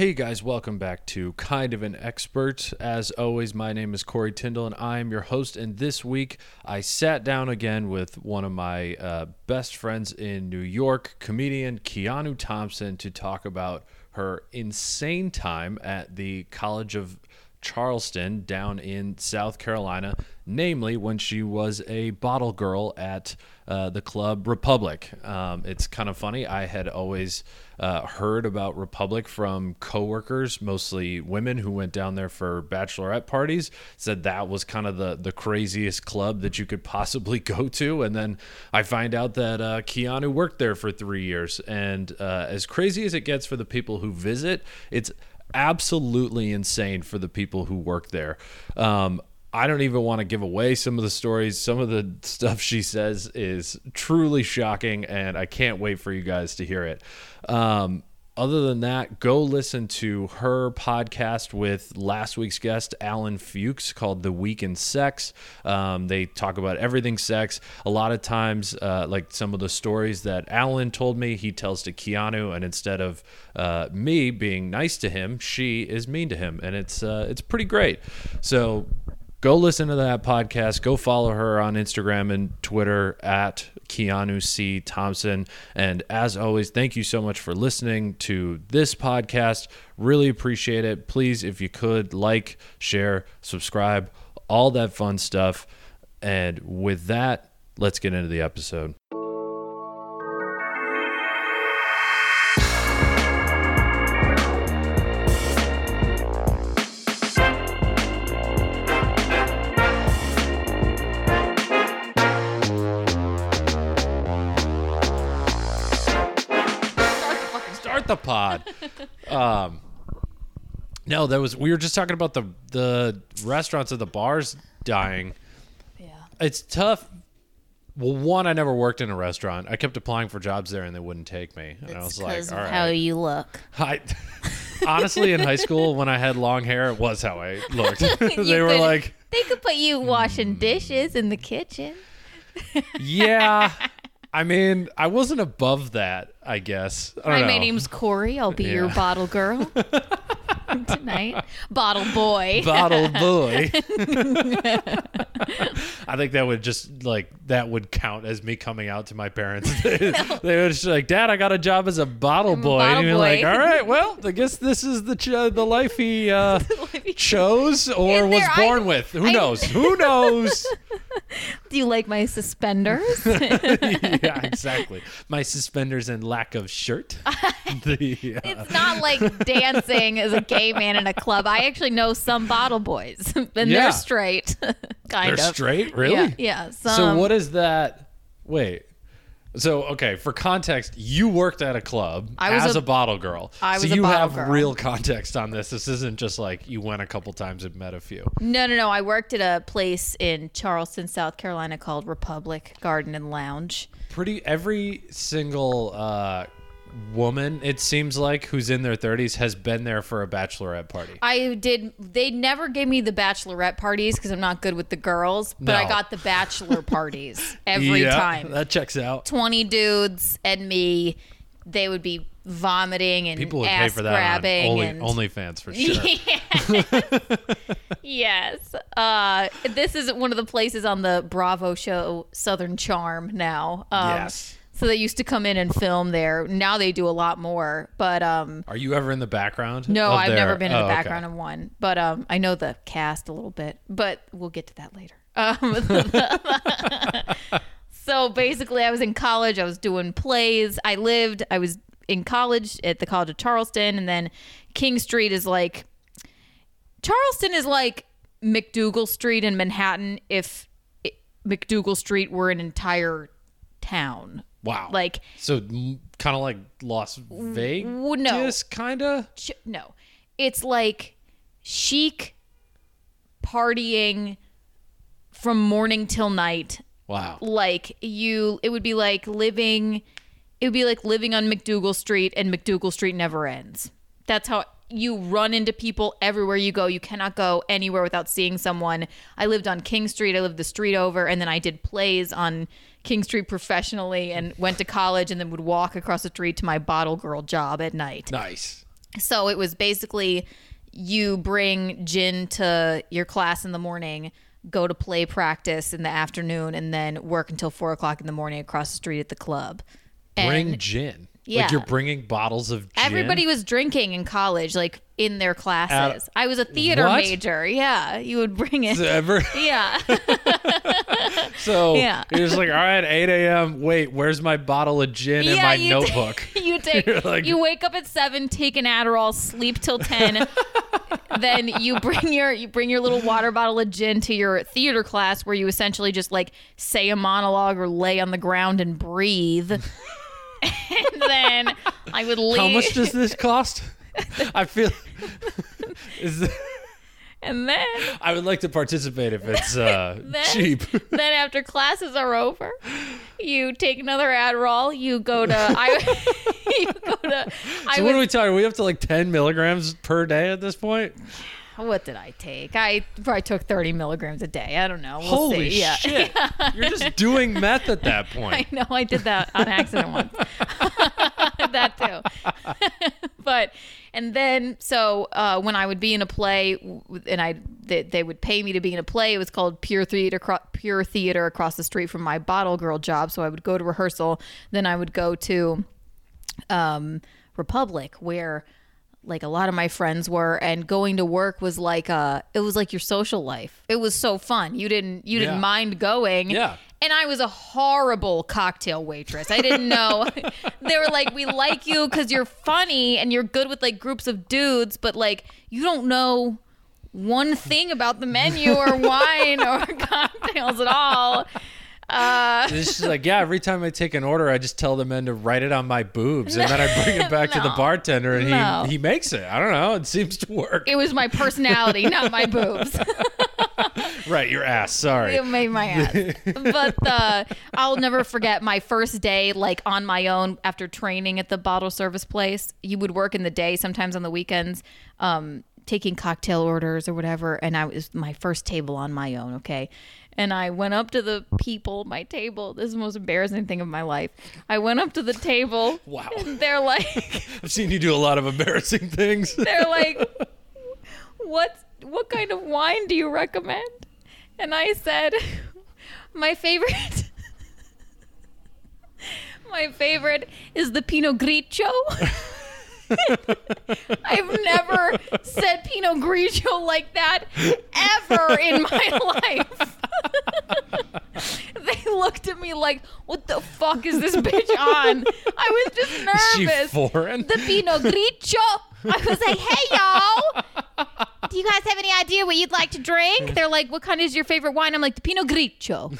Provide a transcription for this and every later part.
Hey guys, welcome back to Kind of an Expert. As always, my name is Corey Tyndall and I am your host. And this week, I sat down again with one of my uh, best friends in New York, comedian Keanu Thompson, to talk about her insane time at the College of Charleston down in South Carolina, namely when she was a bottle girl at uh, the club Republic. Um, it's kind of funny. I had always uh, heard about Republic from coworkers, mostly women who went down there for bachelorette parties. Said that was kind of the the craziest club that you could possibly go to, and then I find out that uh, Keanu worked there for three years. And uh, as crazy as it gets for the people who visit, it's absolutely insane for the people who work there. Um, I don't even want to give away some of the stories. Some of the stuff she says is truly shocking, and I can't wait for you guys to hear it. Um, other than that, go listen to her podcast with last week's guest, Alan Fuchs, called The Week in Sex. Um, they talk about everything sex. A lot of times, uh, like some of the stories that Alan told me, he tells to Keanu, and instead of uh, me being nice to him, she is mean to him, and it's uh, it's pretty great. So go listen to that podcast. Go follow her on Instagram and Twitter at Keanu C. Thompson. And as always, thank you so much for listening to this podcast. Really appreciate it. Please, if you could, like, share, subscribe, all that fun stuff. And with that, let's get into the episode. Um, no, that was we were just talking about the the restaurants and the bars dying. Yeah. It's tough. Well, one, I never worked in a restaurant. I kept applying for jobs there, and they wouldn't take me. And I was like, all right. how you look. I, honestly, in high school, when I had long hair, it was how I looked. they were could- like, They could put you washing dishes in the kitchen. yeah. I mean, I wasn't above that. I guess. I don't Hi, know. my name's Corey. I'll be your bottle girl tonight. Bottle boy. bottle boy. I think that would just like that would count as me coming out to my parents. they, they would just like, "Dad, I got a job as a bottle boy," bottle and you're like, "All right, well, I guess this is the ch- the life he uh, chose or was there, I- born with. Who I- knows? Who knows?" Do you like my suspenders? yeah, exactly. My suspenders and lack of shirt. the, uh, it's not like dancing as a gay man in a club. I actually know some bottle boys, and Yeah. they're straight. kind they're of. straight, really? Yeah. yeah some, So what is that? Wait. So okay, for context, you worked at a club I was as a, a- bottle girl. I so was a you have girl. real context on this. This isn't just like you went a couple times and met a few. No, no, no. I worked at a place in Charleston, South Carolina called Republic Garden and Lounge. Pretty every single uh, woman, it seems like, who's in their thirties has been there for a bachelorette party. I did. They never gave me the bachelorette parties because I'm not good with the girls, but I got the bachelor parties every Yeah, time. that checks out. Twenty dudes and me. They would be vomiting and People would pay for that grabbing only, and OnlyFans for sure. yes. Uh, this is one of the places on the Bravo show Southern Charm now. Um, Yes. So they used to come in and film there. Now they do a lot more, but um, Are you ever in the background? No, I've their- never been in Oh, the okay. background of one, but um, I know the cast a little bit. But we'll get to that later. Um, so basically, I was in college. I was doing plays. I lived. I was in college at the College of Charleston, and then King Street is like Charleston is like MacDougal Street in Manhattan. If it, MacDougal Street were an entire town, Wow. like so, kind of like Las Vegas, no. kind of. ch- no it's like chic partying from morning till night Wow. like you it would be like living it would be like living on MacDougal Street and MacDougal Street never ends. That's how you run into people everywhere you go. You cannot go anywhere without seeing someone. I lived on king street. I lived the street over and then i did plays on king street professionally and went to college and then would walk across the street to my bottle girl job at night. Nice. So it was basically you bring gin to your class in the morning, go to play practice in the afternoon, and then work until four o'clock in the morning across the street at the club. Bring And gin. Yeah. Like you're bringing bottles of gin. everybody was drinking in college, like in their classes. I was a theater What? major. Yeah, you would bring it. Ever. Yeah. So Yeah. you're just like, all right, 8 a.m. Wait, where's my bottle of gin in my you notebook? you take like- you wake up at seven, take an Adderall, sleep till ten. then you bring your you bring your little water bottle of gin to your theater class where you essentially just like say a monologue or lay on the ground and breathe. And then I would leave. How much does this cost? I feel. Is th- and then I would like to participate if it's uh, Then- cheap. then after classes are over, you take another Adderall. You go to I. you go to. I So was, what are we talking? Are we up to like 10 milligrams per day at this point? What did I take? I probably took thirty milligrams a day. I don't know. We'll Holy see. Yeah. shit! You're just doing meth at that point. I know I did that on accident once. that too. but and then so uh, when I would be in a play and I they, they would pay me to be in a play. It was called Pure Theater Pure Theater across the street from my bottle girl job. So I would go to rehearsal. Then I would go to um, Republic where like a lot of my friends were and going to work was like uh it was like your social life it was so fun you didn't you Yeah. didn't mind going Yeah. and I was a horrible cocktail waitress. I didn't know. they were like, "We like you because you're funny and you're good with like groups of dudes, but like you don't know one thing about the menu or wine or cocktails at all." Uh, just like, yeah, every time I take an order, I just tell the men to write it on my boobs, and then I bring it back to the bartender, and No. he he makes it. I don't know. It seems to work. it was my personality, not my boobs. right, your ass. Sorry. it made my ass. But uh, I'll never forget my first day, like on my own after training at the bottle service place. You would work in the day, sometimes on the weekends, um, taking cocktail orders or whatever. And I was my first table on my own, okay? And I went up to the people, my table. This is the most embarrassing thing of my life. I went up to the table. Wow. And they're like, I've seen you do a lot of embarrassing things. they're like, what what kind of wine do you recommend? And I said, my favorite my favorite is the Pinot Grigio. I've never said Pinot Grigio like that ever in my life. they looked at me like, "What the fuck is this bitch on?" I was just Is she nervous foreign? the Pinot Grigio. I was like, hey, y'all. Do you guys have any idea what you'd like to drink? They're like, what kind is your favorite wine? I'm like, the Pinot Grigio.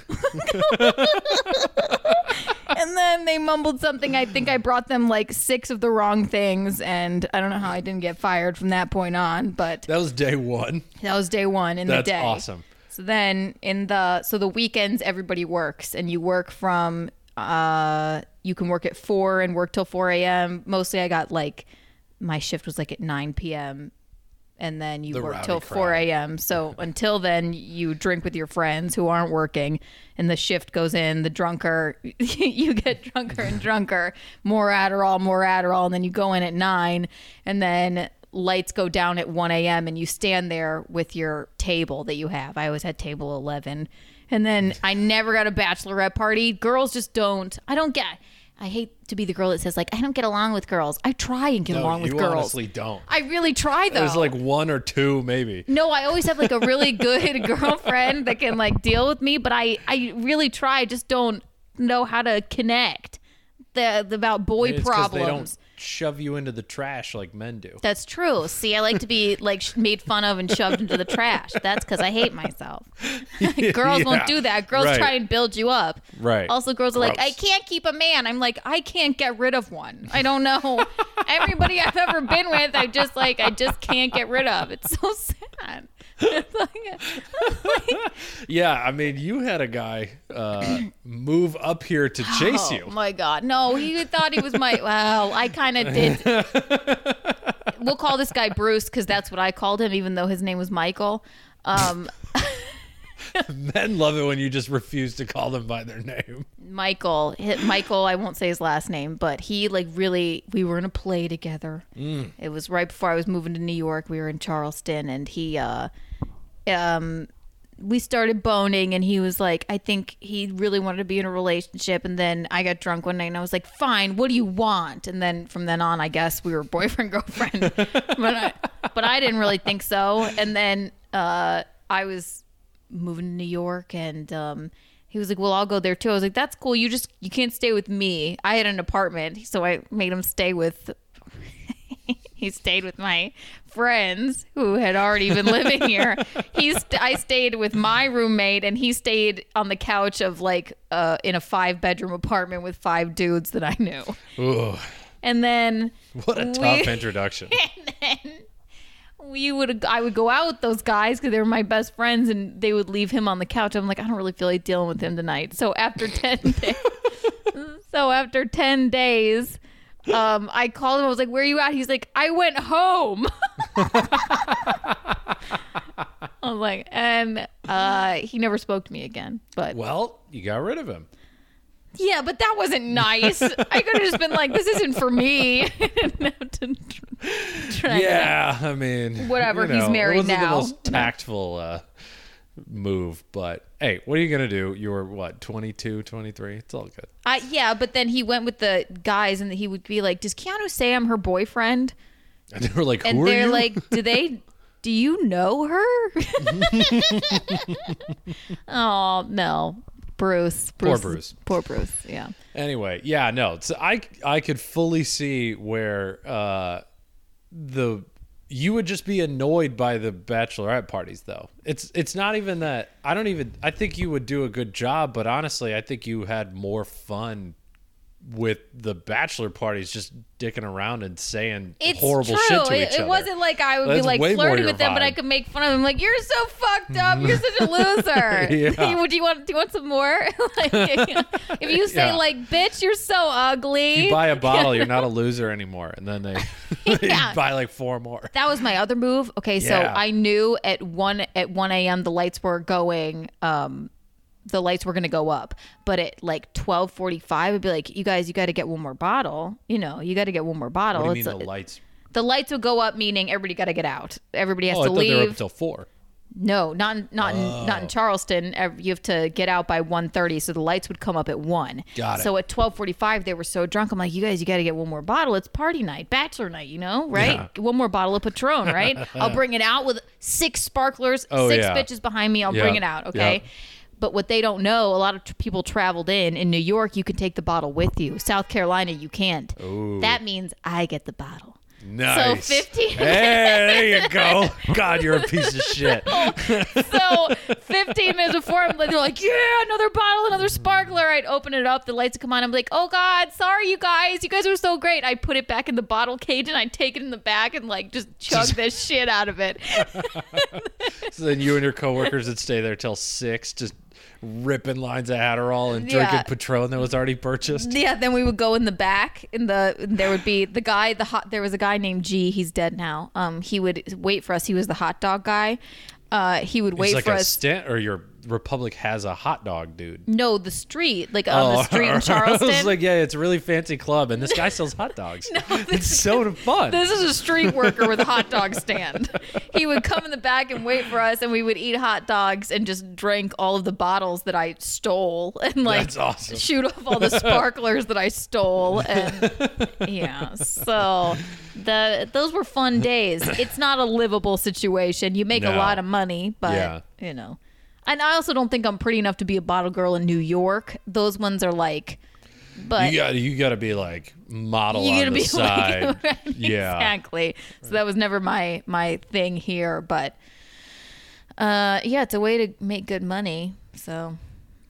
And then they mumbled something. I think I brought them like six of the wrong things. And I don't know how I didn't get fired from that point on, but That was day one. that was day one in That's the day. That's awesome. So then in the so the weekends everybody works and you work from uh you can work at four and work till four a.m. Mostly I got like my shift was like at nine p.m. and then you The work till crowd. four a.m. So until then you drink with your friends who aren't working and the shift goes in. The drunker you get drunker and drunker. More Adderall, more Adderall, and then you go in at nine and then lights go down at 1 a.m. and you stand there with your table that you have. I always had table 11. And then I never got a bachelorette party. Girls just don't. I don't get. I hate to be the girl that says like I don't get along with girls. I try and get No, along with girls. you honestly don't. I really try though. There's like one or two, maybe. no, I always have like a really good girlfriend that can like deal with me, but I I really try. I just don't know how to connect the, the about boy it's 'cause problems. Shove you into the trash like men do. That's true. See, I like to be like made fun of and shoved into the trash. That's because I hate myself. girls Yeah, won't do that. Girls right. try and build you up. Right. Also, girls are like, I can't keep a man. I'm like, I can't get rid of one. I don't know. Everybody I've ever been with, I just like, I just can't get rid of. It's so sad. Yeah, I mean, you had a guy uh, move up here to chase you. oh you. my god, no! He thought he was my. Well, I kind of did. we'll call this guy Bruce because that's what I called him, even though his name was Michael. Um, Men love it when you just refuse to call them by their name. Michael, hit Michael, I won't say his last name, but he like really we were in a play together. Mm. It was right before I was moving to New York. We were in Charleston and he uh um we started boning and he was like I think he really wanted to be in a relationship and then I got drunk one night and I was like fine what do you want and then from then on I guess we were boyfriend girlfriend but I, but I didn't really think so and then uh I was moving to New York and um he was like well I'll go there too I was like that's cool you just you can't stay with me I had an apartment so I made him stay with he stayed with my friends who had already been living here. He's st- I stayed with my roommate, and he stayed on the couch of like uh, in a five bedroom apartment with five dudes that I knew. Ooh, And then what a We- tough introduction. and then we would I would go out with those guys because they were my best friends, and they would leave him on the couch. I'm like, I don't really feel like dealing with him tonight. So after ten days, so after ten days, um, I called him. I was like, "Where are you at?" He's like, "I went home." I was like, and uh, he never spoke to me again. But Well, you got rid of him. Yeah, but that wasn't nice. I could have just been like, "This isn't for me." And have to try to- Yeah, I mean, Whatever, you he's married it wasn't now. The most tactful uh, move, but hey, what are you gonna do? You were what, 22, 23? It's all good. I, yeah, but then he went with the guys, and he would be like, "Does Keanu say I'm her boyfriend?" And they were like, And are they're you?" like, "Do they? Do you know her?" oh no, Bruce. Poor Bruce. Bruce. Poor Bruce. Yeah. Anyway, yeah, no. So I I could fully see where uh the you would just be annoyed by the bachelorette parties though. It's it's not even that I don't even I think you would do a good job, but honestly, I think you had more fun with the bachelor parties just dicking around and saying It's horrible true. shit to it, each it other. wasn't like I would That's be like flirting with them, but I could make fun of them. Like you're so fucked up. You're such a loser. Yeah. Would you want? Do you want some more? like, if you say Yeah. like, "Bitch, you're so ugly," you buy a bottle, you're not a loser anymore. And then they, they Yeah. buy like four more. That was my other move. Okay, so Yeah. I knew at one at one a.m. the lights were going. Um, the lights were going to go up, but at like twelve forty-five, I'd be like, "You guys, you got to get one more bottle. You know, you got to get one more bottle." What do you It's mean a- the lights? the lights would go up, meaning everybody got to get out. Everybody has Oh, to thought they were up leave. until four. no, not in, not in, not in Oh. Charleston. You have to get out by 1.30, so the lights would come up at one. Got it. So at twelve forty-five, they were so drunk. I'm like, "You guys, you got to get one more bottle. It's party night, bachelor night. You know, right? One more bottle of Patron, right? I'll bring it out with six sparklers, Oh, six yeah. bitches behind me. I'll Yeah. bring it out, okay? But what they don't know, a lot of t- people traveled in. In New York, you can take the bottle with you. South Carolina, you can't. Ooh. That means I get the bottle. Nice. 15 Hey, there you go. God, you're a piece of shit. so 15 minutes before, I'm like, they're like, yeah, another bottle, another sparkler. I'd open it up, the lights would come on. I'm like, oh God, sorry, you guys. You guys were so great. I put it back in the bottle cage and I'd take it in the back and like just chug this shit out of it. So then you and your coworkers would stay there till six, just ripping lines of Adderall and Yeah. drinking Patron that was already purchased. yeah, then we would go in the back. In the there would be the guy. The hot. There was a guy named G. He's dead now. Um, he would wait for us. He was the hot dog guy. Uh, he would wait like for a us. stand, or your Republic has a hot dog, dude. no, the street, like on the oh, street in Oh, I Charleston. was like, yeah, it's a really fancy club, and this guy sells hot dogs. no, it's so fun. This is a street worker with a hot dog stand. He would come in the back and wait for us, and we would eat hot dogs and just drink all of the bottles that I stole and like awesome. shoot off all the sparklers that I stole. And yeah, so the those were fun days. It's not a livable situation. You make a lot of money, but Yeah. you know. And I also don't think I'm pretty enough to be a bottle girl in New York. Those ones are like, but you got you got to be like model you on gotta the be side. like right, yeah, exactly so that was never my my thing here but uh yeah it's a way to make good money so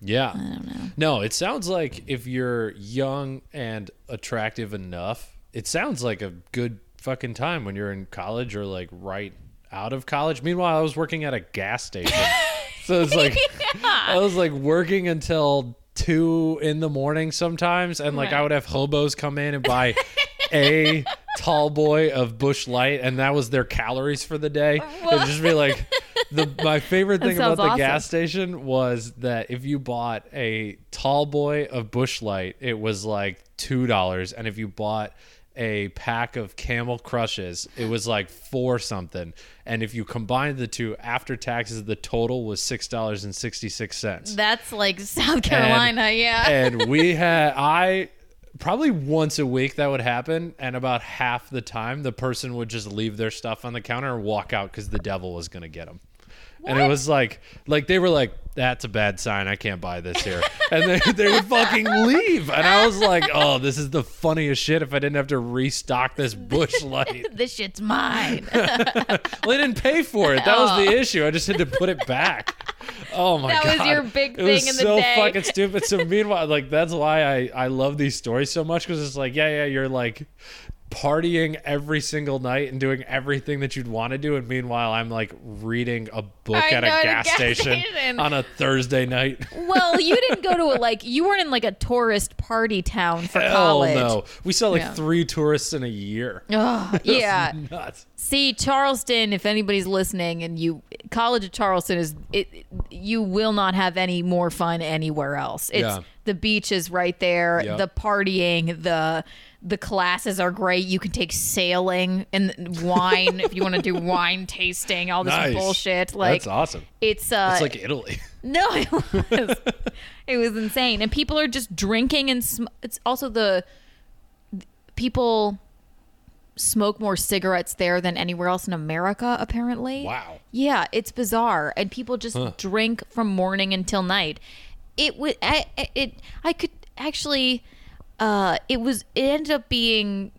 yeah. i don't know No, it sounds like if you're young and attractive enough, it sounds like a good fucking time when you're in college or like right out of college. Meanwhile, I was working at a gas station. so it's like I was like working until two in the morning sometimes and like I would have hobos come in and buy a tall boy of Busch Light and that was their calories for the day. It'd just be like the my favorite thing about the awesome. gas station was that if you bought a tall boy of Busch Light, it was like two dollars, and if you bought a pack of Camel Crushes, it was like four something, and if you combined the two after taxes, the total was six dollars and sixty six cents. That's like South Carolina, yeah. and we had I probably once a week that would happen and about half the time the person would just leave their stuff on the counter and walk out because the devil was going to get them and it was like like they were like that's a bad sign. I can't buy this here. And they, they would fucking leave. And i was like oh this is the funniest shit if i didn't have to restock this Busch light. This shit's mine. well they didn't pay for it. That was the oh. issue. I just had to put it back. Oh my That god. That was your big thing it was in the so day. fucking stupid. So meanwhile like that's why i i love these stories so much because it's like yeah yeah you're like partying every single night and doing everything that you'd want to do and meanwhile i'm like reading a book I at a know, at a gas, gas station, station. on a thursday night well, you didn't go to a like you weren't in like a tourist party town for hell college. no we saw like Yeah. three tourists in a year Ugh, yeah. nuts See, Charleston, if anybody's listening and you College of Charleston is it you will not have any more fun anywhere else. It's Yeah. the beach is right there, Yep. the partying, the the classes are great. You can take sailing and wine if you want to do wine tasting, all this nice bullshit. Like that's awesome it's uh it's like italy no, it was. it was insane, and people are just drinking and sm- it's also the people smoke more cigarettes there than anywhere else in America. Apparently, wow yeah, it's bizarre, and people just Huh. drink from morning until night. It would, I, I- it, I could actually, uh, it was, it ended up being.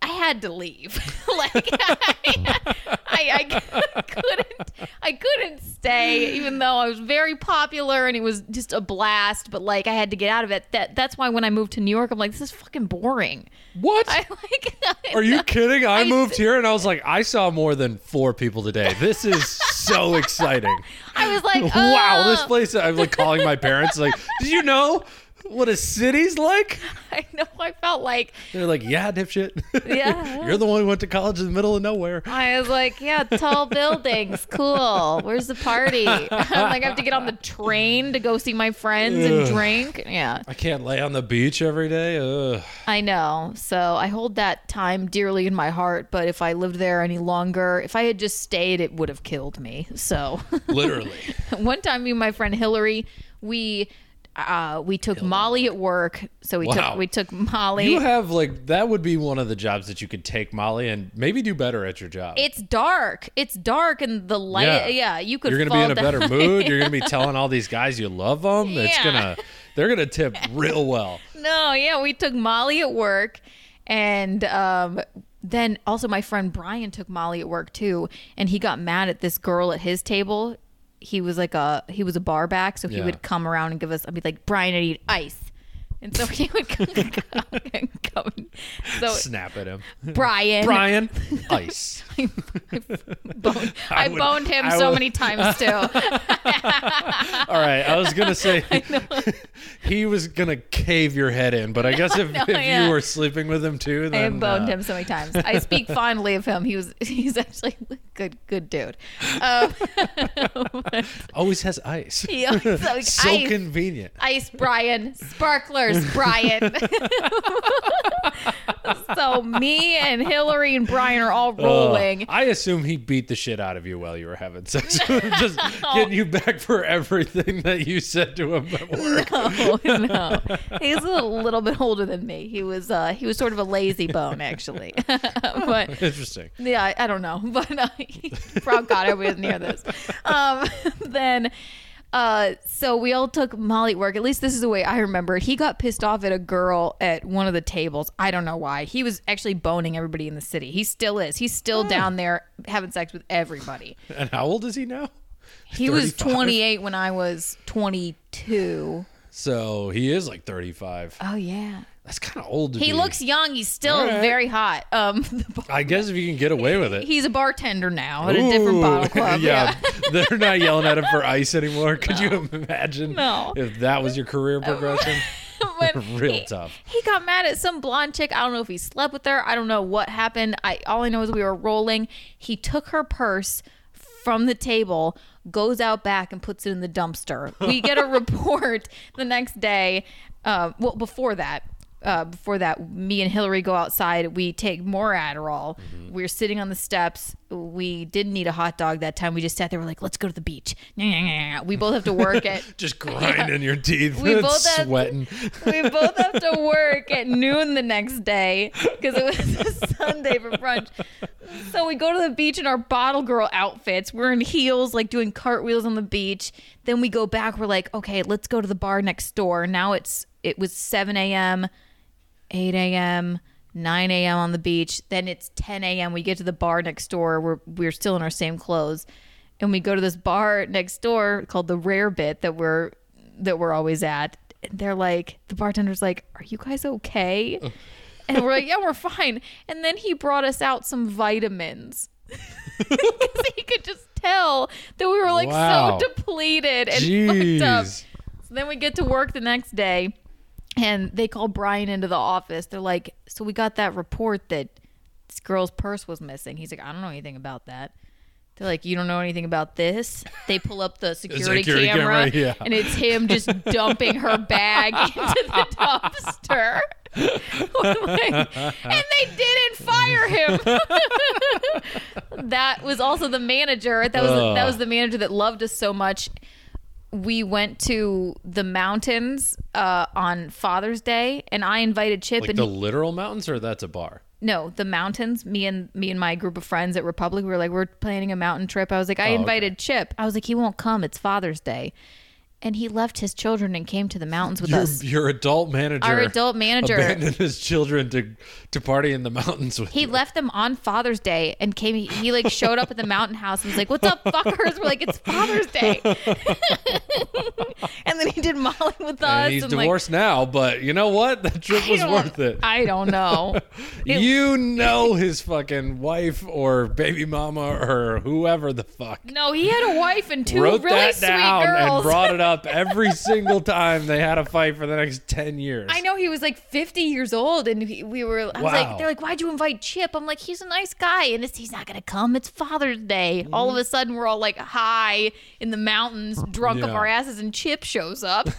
I had to leave. like I, I, I couldn't, I couldn't stay, even though I was very popular and it was just a blast. But like, I had to get out of it. That that's why when I moved to New York, I'm like, this is fucking boring. what I like. Are you kidding? I, I- moved here and I was like, I saw more than four people today. This is so exciting. I was like, wow, this "Uh." place. I'm like calling my parents, like, did you know what a city's like? I know. I felt like They're like, yeah, dipshit. Yeah. You're the one who went to college in the middle of nowhere. I was like, yeah, tall buildings, cool. Where's the party? I'm like, I have to get on the train to go see my friends and drink. Yeah, I can't lay on the beach every day. Ugh. I know. So I hold that time dearly in my heart. But if I lived there any longer, if I had just stayed, it would have killed me. So Literally. one time, me and my friend Hillary, we. Uh, we took Molly at work, so we Wow. took we took Molly. You have like that would be one of the jobs that you could take Molly and maybe do better at your job. it's dark. It's dark, and the light. Yeah. Yeah, you could. You're gonna be in a down- better mood. You're gonna be telling all these guys you love them. It's gonna they're gonna tip real well. No, yeah, we took Molly at work, and um, then also my friend Brian took Molly at work too, and he got mad at this girl at his table. He was like a he was a bar back, so he Yeah. would come around and give us. I'd be like, Brian, I need ice, and so he would come. come, come. So Snap at him. Brian, Brian, ice. I, boned, I I would- boned him I so would- many times too. All right, I was gonna say he was gonna cave your head in, but I guess if, know, if yeah. you were sleeping with him too, I then have boned uh, him so many times. I speak fondly of him. He was he's actually a good good dude. Um, always has ice. Yeah, so so ice. convenient. Ice Brian, Brian. so me and Hillary and Brian are all Uh, rolling. I assume he beat the shit out of you while you were having sex, just getting you back for everything that you said to him at work. no, no. He's a little bit older than me. He was uh he was sort of a lazy bone actually. but Interesting. Yeah, I, I don't know, but uh, proud God I wasn't near this. Um, then, uh, so we all took Molly at work. At least this is the way I remember it. He got pissed off at a girl at one of the tables. I don't know why. He was actually boning everybody in the city. He still is. He's still down there having sex with everybody. And how old is he now? He was 28 when I was 22. So he is like 35. Oh yeah. That's kind of old. To He be. looks young. He's still right. very hot. Um, I guess if you can get away with it. he's a bartender now at a different bottle club. yeah, they're not yelling at him for ice anymore. Could you imagine? No. If that was your career progression, Real he, tough. He got mad at some blonde chick. I don't know if he slept with her. I don't know what happened. I all I know is we were rolling. He took her purse, from the table, goes out back and puts it in the dumpster. We get a report the next day. Uh, well, before that, uh, before that, me and Hillary go outside. We take more Adderall. We're sitting on the steps. We didn't need a hot dog that time. We just sat there. We're like, let's go to the beach. We both have to work at. Just grinding your teeth, We both have- sweating. we both have to work at noon the next day because it was a Sunday for brunch. So we go to the beach in our bottle girl outfits. We're in heels, like doing cartwheels on the beach. Then we go back. We're like, okay, let's go to the bar next door. Now it's it was 7 a.m., 8 a.m., 9 a.m. on the beach. Then it's 10 a.m. We get to the bar next door. We're we're still in our same clothes, and we go to this bar next door called the Rarebit that we're that we're always at. And they're like, the bartender's like, "Are you guys okay?" And we're like, "Yeah, we're fine." And then he brought us out some vitamins. Because he could just tell that we were like Wow. so depleted and fucked up. So then we get to work the next day and they call Brian into the office. They're like, So we got that report that this girl's purse was missing. He's like, I don't know anything about that. They're like, You don't know anything about this? They pull up the security, security camera, camera, yeah. and it's him just dumping her bag into the dumpster. Like, and they didn't fire him. that was also the manager. That was that was the manager that loved us so much. We went to the mountains uh, on Father's Day, and I invited Chip. Like and the he- literal mountains, or that's a bar? no, the mountains. Me and me and my group of friends at Republic, we were like, we're planning a mountain trip. I was like, I Oh, okay. invited Chip. I was like, he won't come. It's Father's Day, and he left his children and came to the mountains with Your, us. your adult manager. Our adult manager. abandoned his children to to party in the mountains with He you. left them on Father's Day and came. He, he like showed up at the mountain house and was like, "What's up, fuckers?" We're like, "It's Father's Day," and then he did Molly with us. And he's and, like, divorced now, but you know what? The trip was worth it. I don't know. It- you know his fucking wife or baby mama or whoever the fuck no, he had a wife and two wrote really that sweet down and girls. brought it up every single time they had a fight for the next 10 years. I know he was like 50 years old, and he, we were. I was Wow. like, they're like, why'd you invite Chip? I'm like, he's a nice guy, and it's, he's not gonna come. It's Father's Day. All of mm-hmm. a sudden, we're all like high in the mountains, drunk up our asses, and Chip shows up.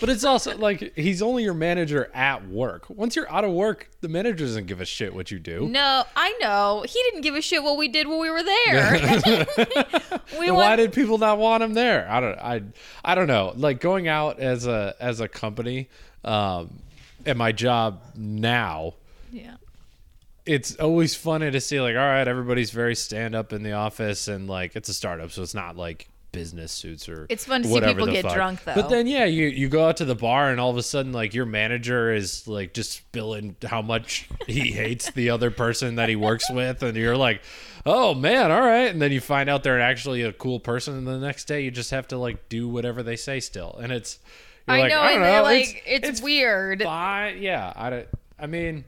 But it's also like he's only your manager at work. Once you're out of work, the manager doesn't give a shit what you do. no, I know he didn't give a shit what we did when we were there. we Then why did people not want him there? I don't I I don't know. Like going out as a as a company, um at my job now, yeah. it's always funny to see like all right everybody's very stand up in the office and like it's a startup so it's not like business suits or It's fun to see people get fuck. drunk, though. but then yeah you you go out to the bar and all of a sudden like your manager is like just spilling how much he hates the other person that he works with and you're like oh man all right and then you find out they're actually a cool person and the next day you just have to like do whatever they say still and it's you're I like, know, I don't and they're know, like, it's, weird. fine. Yeah, I don't. I mean,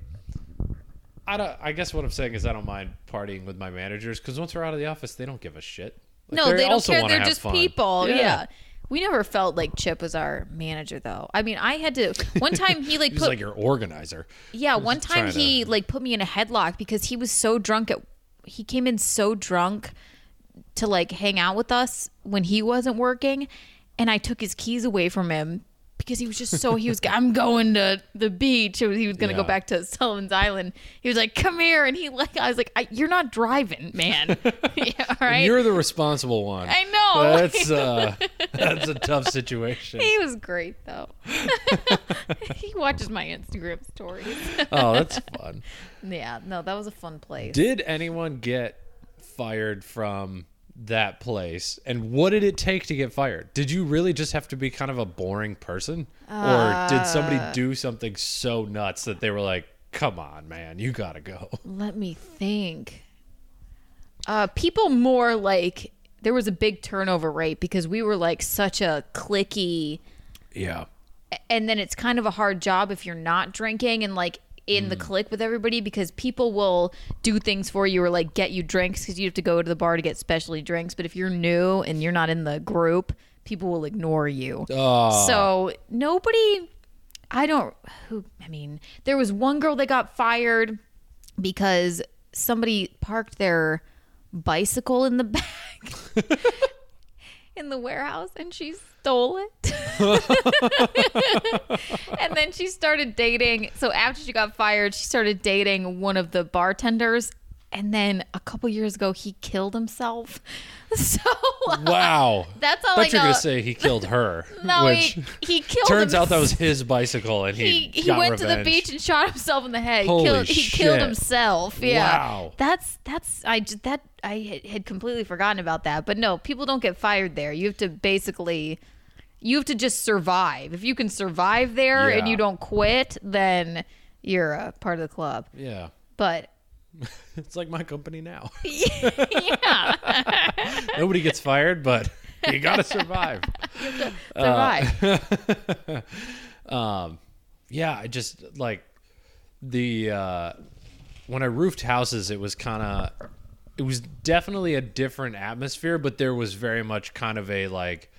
I don't. I guess what I'm saying is I don't mind partying with my managers because once we're out of the office, they don't give a shit. Like, No, they don't care. They're just fun. people. Yeah. We never felt like Chip was our manager, though. I mean, I had to. One time he like He's put like your organizer. Yeah, one time trying to- he like put me in a headlock because he was so drunk at he came in so drunk to like hang out with us when he wasn't working and I took his keys away from him because he was just so he was I'm going to the beach. He was going to go back to Sullivan's Island. He was like, "Come here." And he like I was like, I, "You're not driving, man." yeah, all right. You're the responsible one. I know. That's uh, that's a tough situation. he was great though. he watches my Instagram stories. Oh, that's fun. yeah, no, that was a fun place. Did anyone get fired from that place? And what did it take to get fired? Did you really just have to be kind of a boring person? or did somebody Uh. do something so nuts that they were like, come on, man, you got to go? Let me think. Uh, people more like there was a big turnover rate because we were like such a clicky, Yeah. and then it's kind of a hard job if you're not drinking and like in the mm. clique with everybody because people will do things for you or like get you drinks because you have to go to the bar to get specialty drinks. But if you're new and you're not in the group, people will ignore you. Oh, So nobody, I don't. Who? I mean, there was one girl that got fired because somebody parked their bicycle in the back in the warehouse and she stole it. and then she started dating. So after she got fired, she started dating one of the bartenders. And then a couple years ago, he killed himself. So Wow. That's all I I thought you were know. gonna say he killed her. no, which he, he killed turns out that was his bicycle, and he he, he got went to the beach and shot himself in the head. Holy killed, he killed himself. Yeah. Wow. That's that's I that I had- had completely forgotten about that. But no, people don't get fired there. You have to basically you have to just survive. If you can survive there and you don't quit, then you're a part of the club. Yeah, But it's like my company now. yeah, Nobody gets fired, but you gotta survive. survive. um, yeah, I just like the uh, when I roofed houses, it was kind of it was definitely a different atmosphere, but there was very much kind of a like,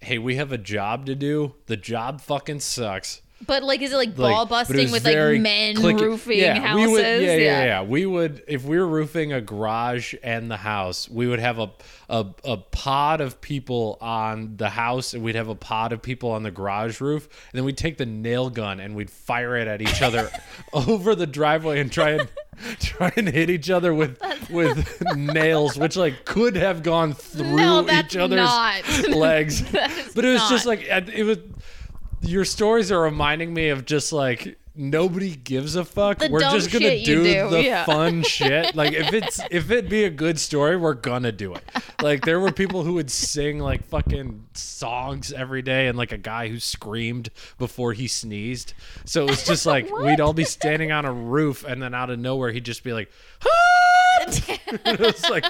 hey, we have a job to do. The job fucking sucks. But like, is it like ball busting with like men roofing yeah, houses? We would, yeah, yeah, yeah, We would if we were roofing a garage and the house, we would have a a, a pod of people on the house, and we'd have a pod of people on the garage roof, and then we'd take the nail gun and we'd fire it at each other over the driveway and try and try and hit each other with with nails, which like could have gone through No, each other's not. legs. but it was just like it was your stories are reminding me of just like nobody gives a fuck. The we're just gonna do, do, the yeah. fun shit. Like if it's if it be a good story, we're gonna do it. Like there were people who would sing like fucking songs every day, and like a guy who screamed before he sneezed. So it was just like we'd all be standing on a roof, and then out of nowhere he'd just be like. it was like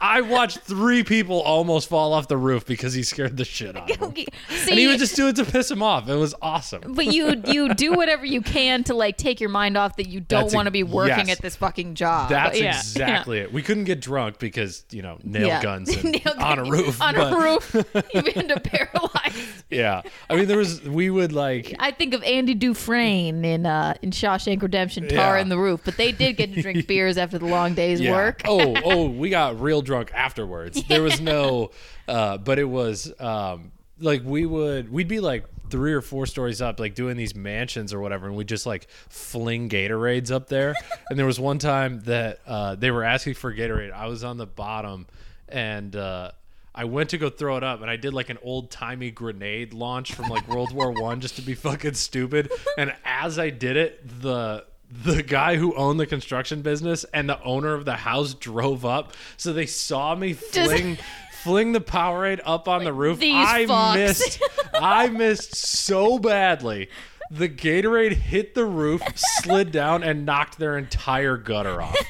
I watched three people almost fall off the roof because he scared the shit out of them. Okay. And he would just do it to piss him off. It was awesome. but you you do whatever you can to like take your mind off that you don't That's want to be working yes. at this fucking job. That's Yeah, exactly it. We couldn't get drunk because, you know, nail yeah. guns and Nail on a roof. on but, a roof, you end up paralyzed. Yeah. I mean, there was, we would like, I think of Andy Dufresne in uh, in Shawshank Redemption, Tar Yeah. in the Roof, but they did get to drink beers after the long day's yeah. work. oh, oh, we got real drunk afterwards. There was no, uh, but it was um, like we would, we'd be like three or four stories up, like doing these mansions or whatever, and we just like fling Gatorades up there. and there was one time that uh, they were asking for Gatorade. I was on the bottom, and uh, I went to go throw it up, and I did like an old timey grenade launch from like World War One just to be fucking stupid. And as I did it, the the guy who owned the construction business and the owner of the house drove up, so they saw me fling. Fling the Powerade up on the roof. I fucks. missed. I missed so badly. The Gatorade hit the roof, slid down, and knocked their entire gutter off.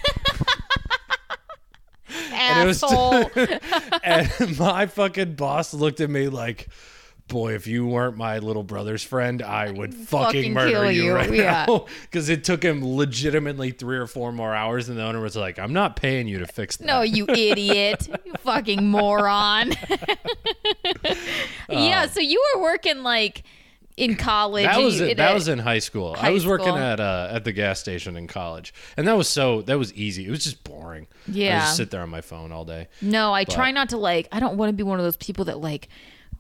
it was- Asshole. and my fucking boss looked at me like, "Boy, if you weren't my little brother's friend, I would fucking, Fucking murder you, you, right yeah. now." Because it took him legitimately three or four more hours, and the owner was like, "I'm not paying you to fix that." No, you idiot. you fucking moron. yeah, so you were working like in college. That was you- it, that was in high school. I was working school. at uh, at the gas station in college, and that was so that was easy. It was just boring. I Yeah. just sit there on my phone all day. No, I try not to like. I don't want to be one of those people that like.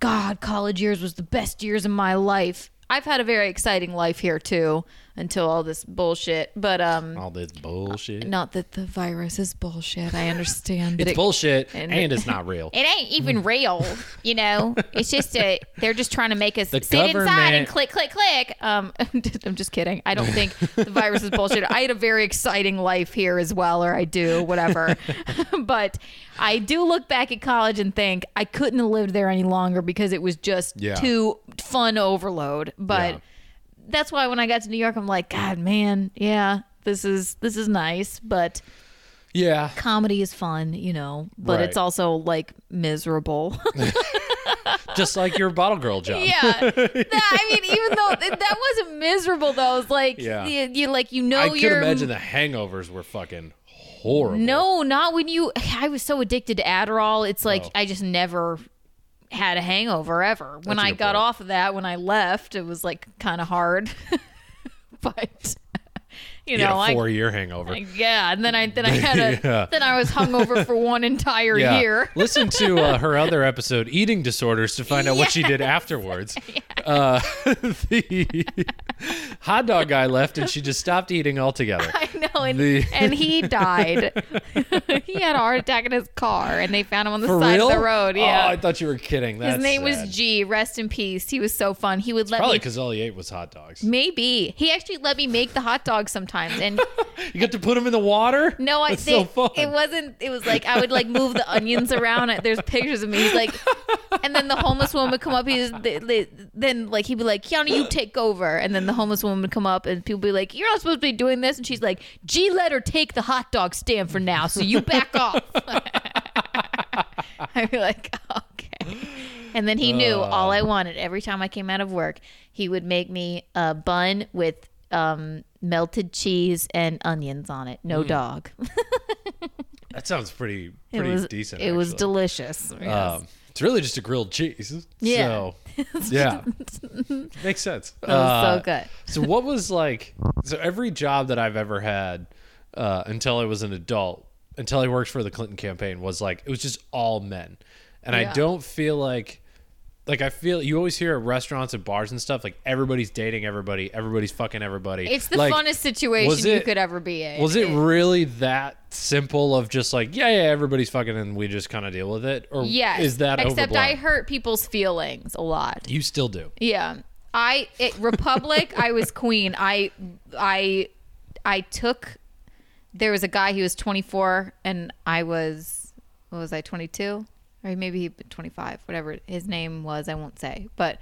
God, college years was the best years of my life. I've had a very exciting life here too, until all this bullshit. But um, All this bullshit. not that the virus is bullshit. I understand it's it, bullshit, and- and, it's not real. It ain't even real, you know. It's just a they're just trying to make us The sit inside and click, click, click. Um, I'm just kidding. I don't think the virus is bullshit. I had a very exciting life here as well, or I do, whatever. but I do look back at college and think I couldn't have lived there any longer because it was just Yeah. too fun overload. But Yeah. That's why when I got to New York, I'm like, God, man, yeah, this is this is nice, but yeah, comedy is fun, you know, but Right. it's also like miserable. just like your bottle girl job. yeah. That- I mean, even though th- that wasn't miserable, though, it's like Yeah. you, you like you know I could imagine the hangovers were fucking horrible. no, not when you. I was so addicted to Adderall. It's like Oh. I just never had a hangover ever. When I got point. off of that, when I left, it was like kind of hard, but. You You know, a I, four year hangover. I- yeah, and then I then I had a Yeah. then I was hungover for one entire yeah. year. Listen to uh, her other episode, Eating Disorders, to find out what she did afterwards. Uh, the hot dog guy left and she just stopped eating altogether. I know, and, The- and he died. he had a heart attack in his car, and they found him on the For side real? of the road. Yeah. Oh, I thought you were kidding. That's his name sad. was G. Rest in peace. He was so fun. He would let Probably me. because all he ate was hot dogs. Maybe he actually let me make the hot dogs sometimes, and You got to put them in the water? no, I think so it wasn't. It was like I would like move the onions around. There's pictures of me. He's like, and then the homeless woman would come up. He's then like he'd be like, Kiana, you take over, and then the homeless woman would come up, and people would be like, you're not supposed to be doing this, and she's like, G, let her take the hot dog stand for now, so you back off. I'd be like, okay. And then he knew all I wanted. Every time I came out of work, he would make me a bun with um, melted cheese and onions on it. No dog. That sounds pretty It pretty was decent. It was delicious. Yes. Um, it's really just a grilled cheese. Yeah. So, yeah. Makes sense. It Uh, so good. so what was like so every job that I've ever had uh, until I was an adult, until I worked for the Clinton campaign was like it was just all men. And I don't feel like like I feel you always hear at restaurants and bars and stuff like everybody's dating everybody, everybody's fucking everybody. It's the Like, funnest situation was you could ever be in. Was it really that simple of just like yeah yeah everybody's fucking and we just kind of deal with it or Yes. is that Except overblown? I hurt people's feelings a lot. you still do. Yeah. I it, Republic, I was queen. I I I took there was a guy he was 24 and I was what was I 22 or maybe he 25 whatever his name was I won't say but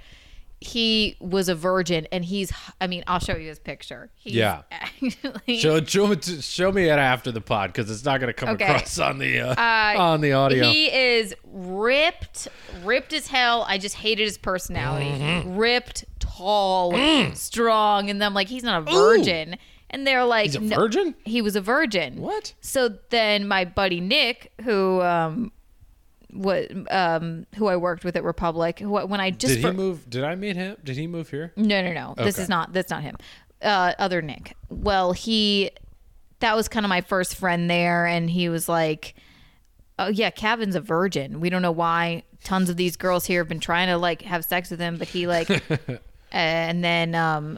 he was a virgin and he's I mean I'll show you his picture he's Yeah. actually Show, show, me show me it after the pod because it's not going to come Okay. across on the uh, Uh, on the audio. He is ripped, ripped as hell. I just hated his personality. Mm-hmm. Ripped, tall, strong, and then like, he's not a virgin. And they're like, He's a "No." virgin. He was a virgin. What? So then my buddy Nick, who um, what um, who I worked with at Republic, who when I just Did he move? Did I meet him? Did he move here? no, no, no. This is not. That's not him. Uh, other Nick. Well, he. That was kind of my first friend there, and he was like, "Oh yeah, Kevin's a virgin. We don't know why. Tons of these girls here have been trying to like have sex with him, but he like." and then um,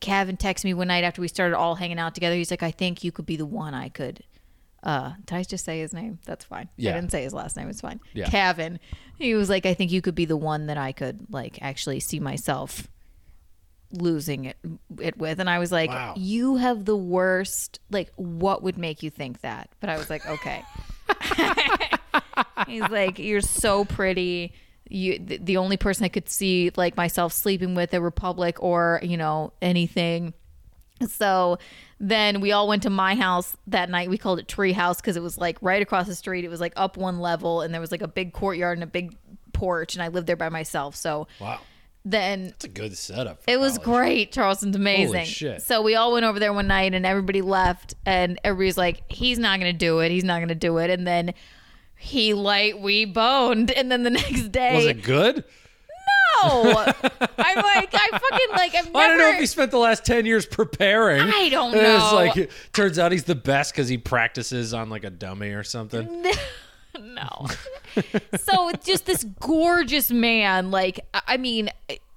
Kevin texted me one night after we started all hanging out together. He's like, "I think you could be the one I could." Uh, did I just say his name? That's fine. Yeah. I didn't say his last name. It's fine. Yeah. Kevin. He was like, I think you could be the one that I could like actually see myself losing it, it with. And I was like, Wow. you have the worst. Like, what would make you think that? But I was like, okay. He's like, you're so pretty. You, the, the only person I could see like myself sleeping with a Republic or you know anything. So then we all went to my house that night. We called it Tree House because it was like right across the street. It was like up one level, and there was like a big courtyard and a big porch, and I lived there by myself. So Wow, then it's a good setup. it was college. great. Charleston's amazing. shit. So we all went over there one night and everybody left and everybody's like, he's not going to do it. He's not going to do it. And then he like, we boned. And then the next day, Was it good? No. I'm like, I fucking like, I've never. I don't know if he spent the last ten years preparing. I don't And It's know. like it turns out he's the best because he practices on like a dummy or something. no. so just this gorgeous man. Like, I mean,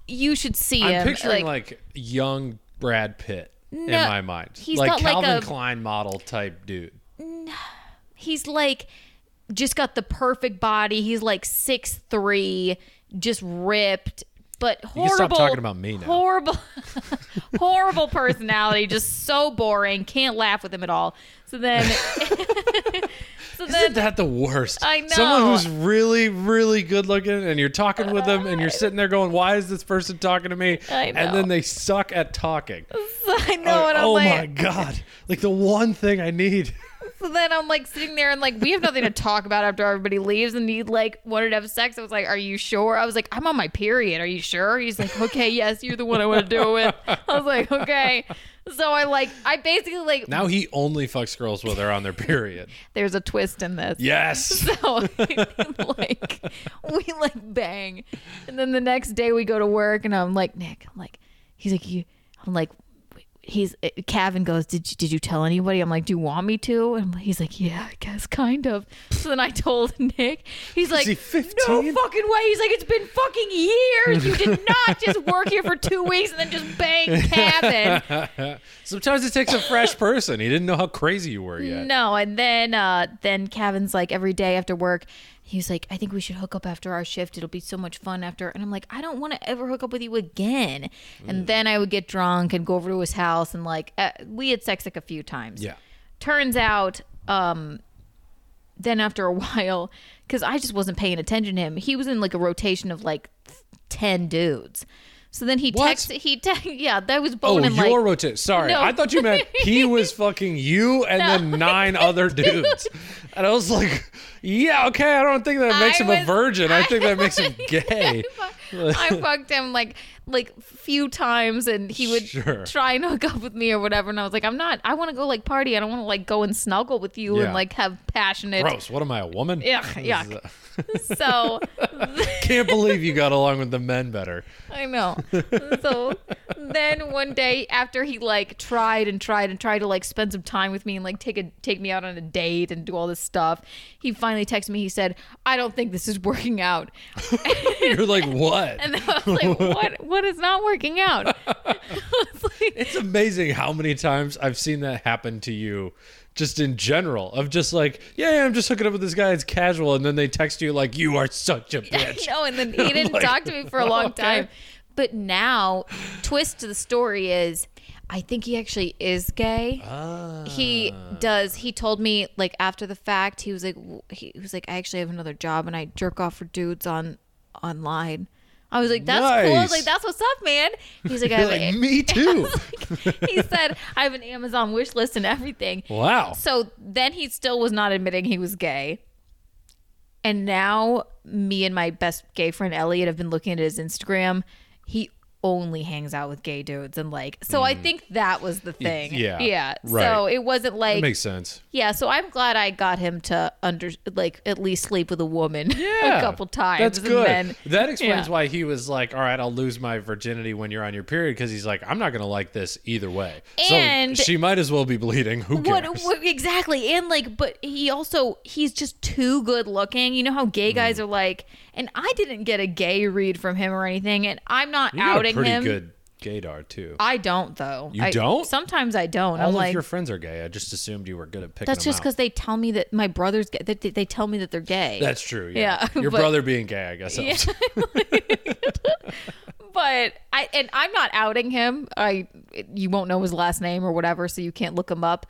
you should see him. I'm him. picturing like, young Brad Pitt in my mind, he's like like, Calvin a- Klein model type dude. No, he's like just got the perfect body. He's like six three, just ripped, but horrible. stop talking about me now. Horrible, horrible personality. Just so boring. Can't laugh with him at all. So then, so Isn't then, that the worst? I know. Someone who's really, really good looking, and you're talking with them, and you're sitting there going, "Why is this person talking to me?" I know. And then they suck at talking. I know, and oh I'm oh like, my god! Like the one thing I need. So then I'm like sitting there and like we have nothing to talk about after everybody leaves and he like wanted to have sex. I was like, Are you sure? I was like, I'm on my period. Are you sure? He's like, Okay, yes, you're the one I want to do it with. I was like, Okay. So I like I basically like Now he only fucks girls while they're on their period. there's a twist in this. Yes. So like we like bang. And then the next day we go to work and I'm like, Nick, I'm like he's like you I'm like he's uh, Kevin goes, did you, did you tell anybody? I'm like, do you want me to? And he's like, yeah, I guess kind of. So then I told Nick. He's like, he no fucking way. He's like, it's been fucking years. You did not just work here for two weeks and then just bang Kevin. Sometimes it takes a fresh person. He didn't know how crazy you were yet. No, and then uh then Kevin's like every day after work, he's like, I think we should hook up after our shift. It'll be so much fun after. And I'm like, I don't want to ever hook up with you again. Mm. And then I would get drunk and go over to his house and like uh, we had sex like a few times. Yeah. Turns out, um, then after a while, because I just wasn't paying attention to him, he was in like a rotation of like ten dudes. So then he What? texted. He te- yeah, that was Oh, boning your like rotation. Sorry, No. I thought you meant he was fucking you and then nine other dudes. And I was like, yeah, okay, I don't think that makes I him a virgin. I, I think that makes him was- gay. I fucked him like like few times, and he would Sure. try and hook up with me or whatever. And I was like, I'm not. I want to go like party. I don't want to like go and snuggle with you Yeah. and like have passionate. Gross. What am I, a woman? Yuck, yuck. So Can't believe you got along with the men better. I know. So then one day after he like tried and tried and tried to like spend some time with me and like take a take me out on a date and do all this stuff, he finally texted me. He said, "I don't think this is working out." You're like, what? And I was like, "What? What is not working out?" I like, It's amazing how many times I've seen that happen to you just in general of just like, yeah, yeah, I'm just hooking up with this guy. It's casual. And then they text you like, you are such a bitch. I know, and then he didn't like, talk to me for a long okay. time. But now, twist to the story is, I think he actually is gay. Ah. He does. He told me like after the fact. He was like, he was like, I actually have another job, and I jerk off for dudes on online. I was like, that's cool. I was like, that's what's up, man. He's like, I have like, a- me too. he said, I have an Amazon wish list and everything. wow. So then he still was not admitting he was gay. And now me and my best gay friend Elliot have been looking at his Instagram. He only hangs out with gay dudes and like so I think that was the thing. Mm. yeah, Yeah. So it wasn't That like makes sense. yeah, so I'm glad I got him to under like at least sleep with a woman Yeah, a couple times. That's good. then- that explains yeah. why he was like, "All right, I'll lose my virginity when you're on your period," because he's like, "I'm not gonna like this either way." And- so she might as well be bleeding. Who cares? What, what exactly? And like, but he also he's just too good looking. You know how gay guys Mm. are like, and I didn't get a gay read from him or anything, and I'm not you outing pretty him. good gaydar too. I don't though. You I- don't? Sometimes I don't. All I'm of like, your friends are gay. I just assumed you were good at picking that's just because they tell me that my brother's gay. They, they tell me that they're gay. That's true. Yeah. Yeah, Your but- brother being gay, I guess. helps. but I and I'm not outing him. I you won't know his last name or whatever, so you can't look him up.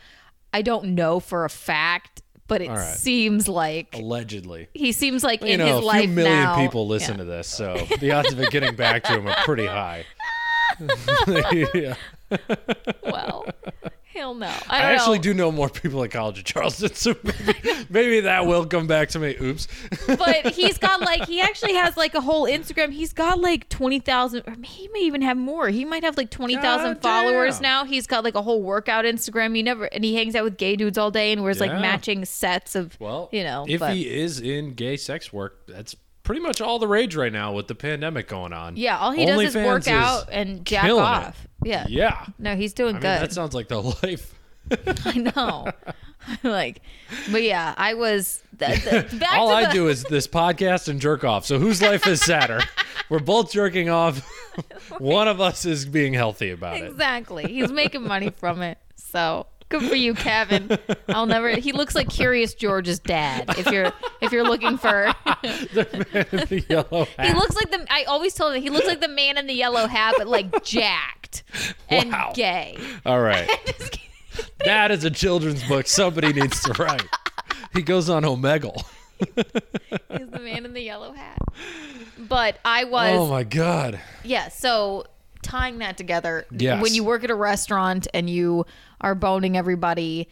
I don't know for a fact, but it right. seems like Allegedly. he seems like in know, his a few life million now. people listen Yeah. to this, so the odds of it getting back to him are pretty high. yeah. Well, hell no. I, I actually know. do know more people at College of Charleston, so maybe, maybe that will come back to me. Oops. But he's got like he actually has like a whole Instagram. He's got like twenty thousand, or he may even have more. He might have like twenty thousand followers damn. now. He's got like a whole workout Instagram. He never and he hangs out with gay dudes all day and wears like matching sets of Well, you know. if but he is in gay sex work, that's pretty much all the rage right now with the pandemic going on. yeah, all he does is work out and jack off. it. Yeah. Yeah. No, he's doing I mean, good. that sounds like the life. I know. like, but yeah, I was. The, the, All I the, do is this podcast and jerk off. So whose life is sadder? We're both jerking off. One of us is being healthy about it. Exactly. He's making money from it. So good for you, Kevin. I'll never. He looks like Curious George's dad. If you're if you're looking for, the man in the yellow hat. he looks like the. I always told him he looks like the man in the yellow hat, but like jacked and Wow. gay. All right. that is a children's book somebody needs to write. He goes on Omegle. He's the man in the yellow hat. But I oh was. Oh my god. Yeah, so tying that together, Yes. when you work at a restaurant and you are boning everybody,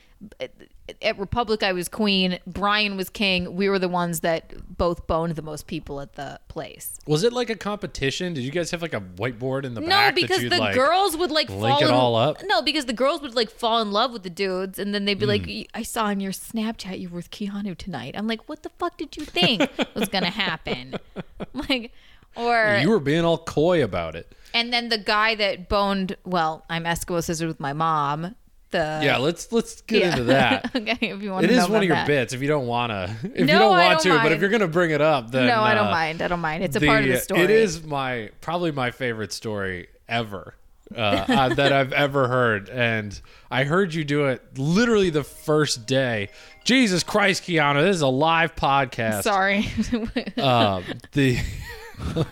at Republic I was queen, Brian was king. We were the ones that both boned the most people at the place. Was it like a competition? Did you guys have like a whiteboard in the No, back? that because the like, girls would like link fall it in, all up? Hmm. No, because the girls would like fall in love with the dudes, and then they'd be like, "I saw on your Snapchat you were with Kiana tonight." I'm like, "What the fuck did you think was gonna happen?" like, or You were being all coy about it. And then the guy that boned, well, I'm Eskimo sisters with my mom. The Yeah, let's let's get Yeah. into that. okay, if you want It to know is one of your that. bits. If you don't wanna, if No, you don't want don't to, but if you're gonna bring it up, then No, I don't uh, mind. I don't mind. It's a part of the story. It is my probably my favorite story ever uh, uh, that I've ever heard, and I heard you do it literally the first day. Jesus Christ, Kiana, this is a live podcast. Sorry. Um, the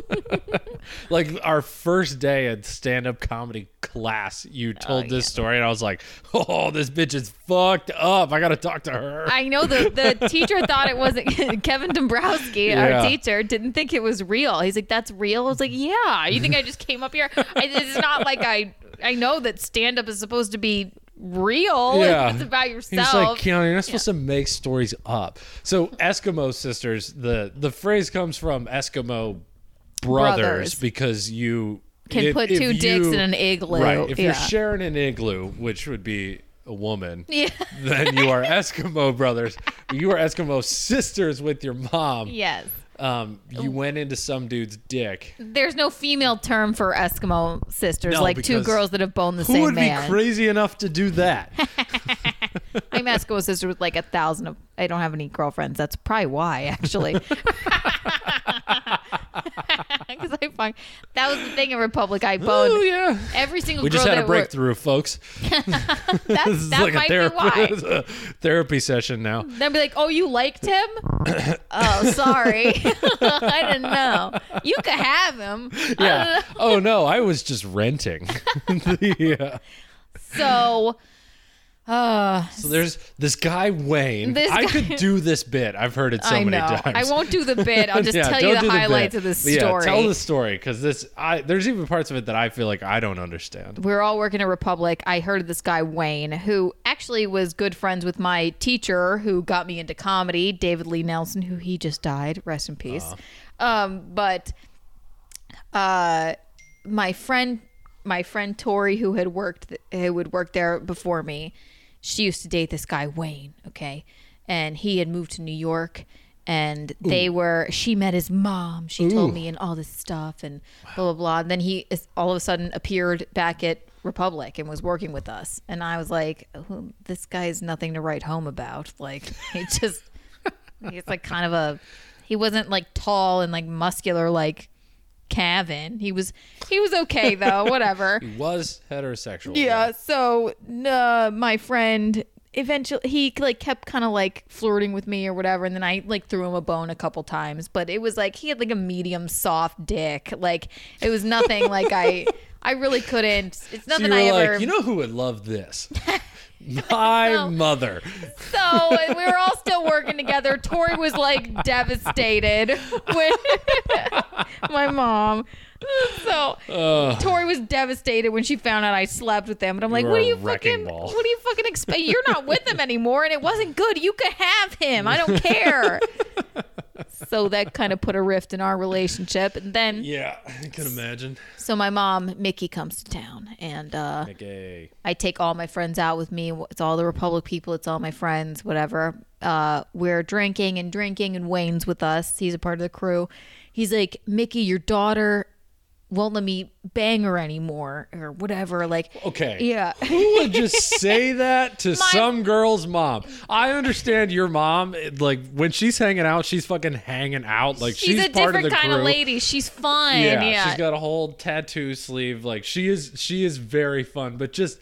like our first day at stand-up comedy class, you oh, told this story, and I was like, "Oh, this bitch is fucked up. I gotta talk to her." I know the the teacher thought it wasn't Kevin Dombrowski, Yeah. our teacher, didn't think it was real. He's like, "That's real." I was like, "Yeah." You think I just came up here? I, it's not like I I know that stand up is supposed to be real. Yeah. It's about yourself. He's like, Kiana, you're not supposed to make stories up. So Eskimo sisters, the the phrase comes from Eskimo brothers, Brothers. because you Can if- put if two dicks in an igloo. Right. If you're sharing an igloo, which would be a woman, yeah. then you are Eskimo brothers. You are Eskimo sisters with your mom. Yes. Um, you went into some dude's dick. There's no female term for Eskimo sisters, No, like two girls that have boned the same man. Who would be crazy enough to do that? I'm Eskimo sister with like a thousand of. I don't have any girlfriends. That's probably why, actually. Because I find that was the thing in Republic. I boned oh yeah. every single We just had a breakthrough, folks. That, This is that like a might therapy, be why. a therapy session now. They'll be like, "Oh, you liked him? oh, sorry, I didn't know. You could have him." Yeah. oh no, I was just renting. yeah. So, uh, So there's this guy Wayne. This I guy- could do this bit. I've heard it so I many know. times. I won't do the bit. I'll just Yeah, tell you the highlights bit. of this story. Yeah, tell the story because this. I there's even parts of it that I feel like I don't understand. We're all working at Republic. I heard of this guy Wayne, who actually was good friends with my teacher, who got me into comedy, David Lee Nelson, who he just died. Rest in peace. Um, but uh, my friend, my friend Tori, who had worked, who had worked there before me, she used to date this guy Wayne. Okay, and he had moved to New York. And they were. She met his mom. She told me and all this stuff and blah blah blah. And then he is, all of a sudden appeared back at Republic and was working with us. And I was like, oh, "This guy is nothing to write home about." Like he just He's like kind of a he wasn't like tall and like muscular like Kevin. He was he was okay though, whatever. He was heterosexual. Yeah, so uh, my friend eventually he like kept kind of like flirting with me or whatever and then I like threw him a bone a couple times, but it was like he had like a medium soft dick. Like it was nothing like I I really couldn't. It's So nothing were I like, ever you know who would love this? My No. mother. So we were all still working together. Tori was like devastated when my mom. So Ugh. Tori was devastated when she found out I slept with them. And I'm like, what do you fucking ball. what do you fucking expect? You're not with him anymore and it wasn't good. You could have him. I don't care. so that kind of put a rift in our relationship. And then Yeah, I can imagine. so my mom, Mickey, comes to town and uh Okay. I take all my friends out with me. It's all the Republic people. It's all my friends, whatever. Uh, we're drinking and drinking, and Wayne's with us. He's a part of the crew. He's like, Mickey, your daughter won't let me bang her anymore, or whatever. Like, Okay. yeah. Who would just say that to some girl's mom? I understand your mom, like when she's hanging out, she's fucking hanging out. Like she's, She's, a different of kind crew. of lady. She's fun. Yeah, Yeah. she's got a whole tattoo sleeve. Like she is, she is very fun. But just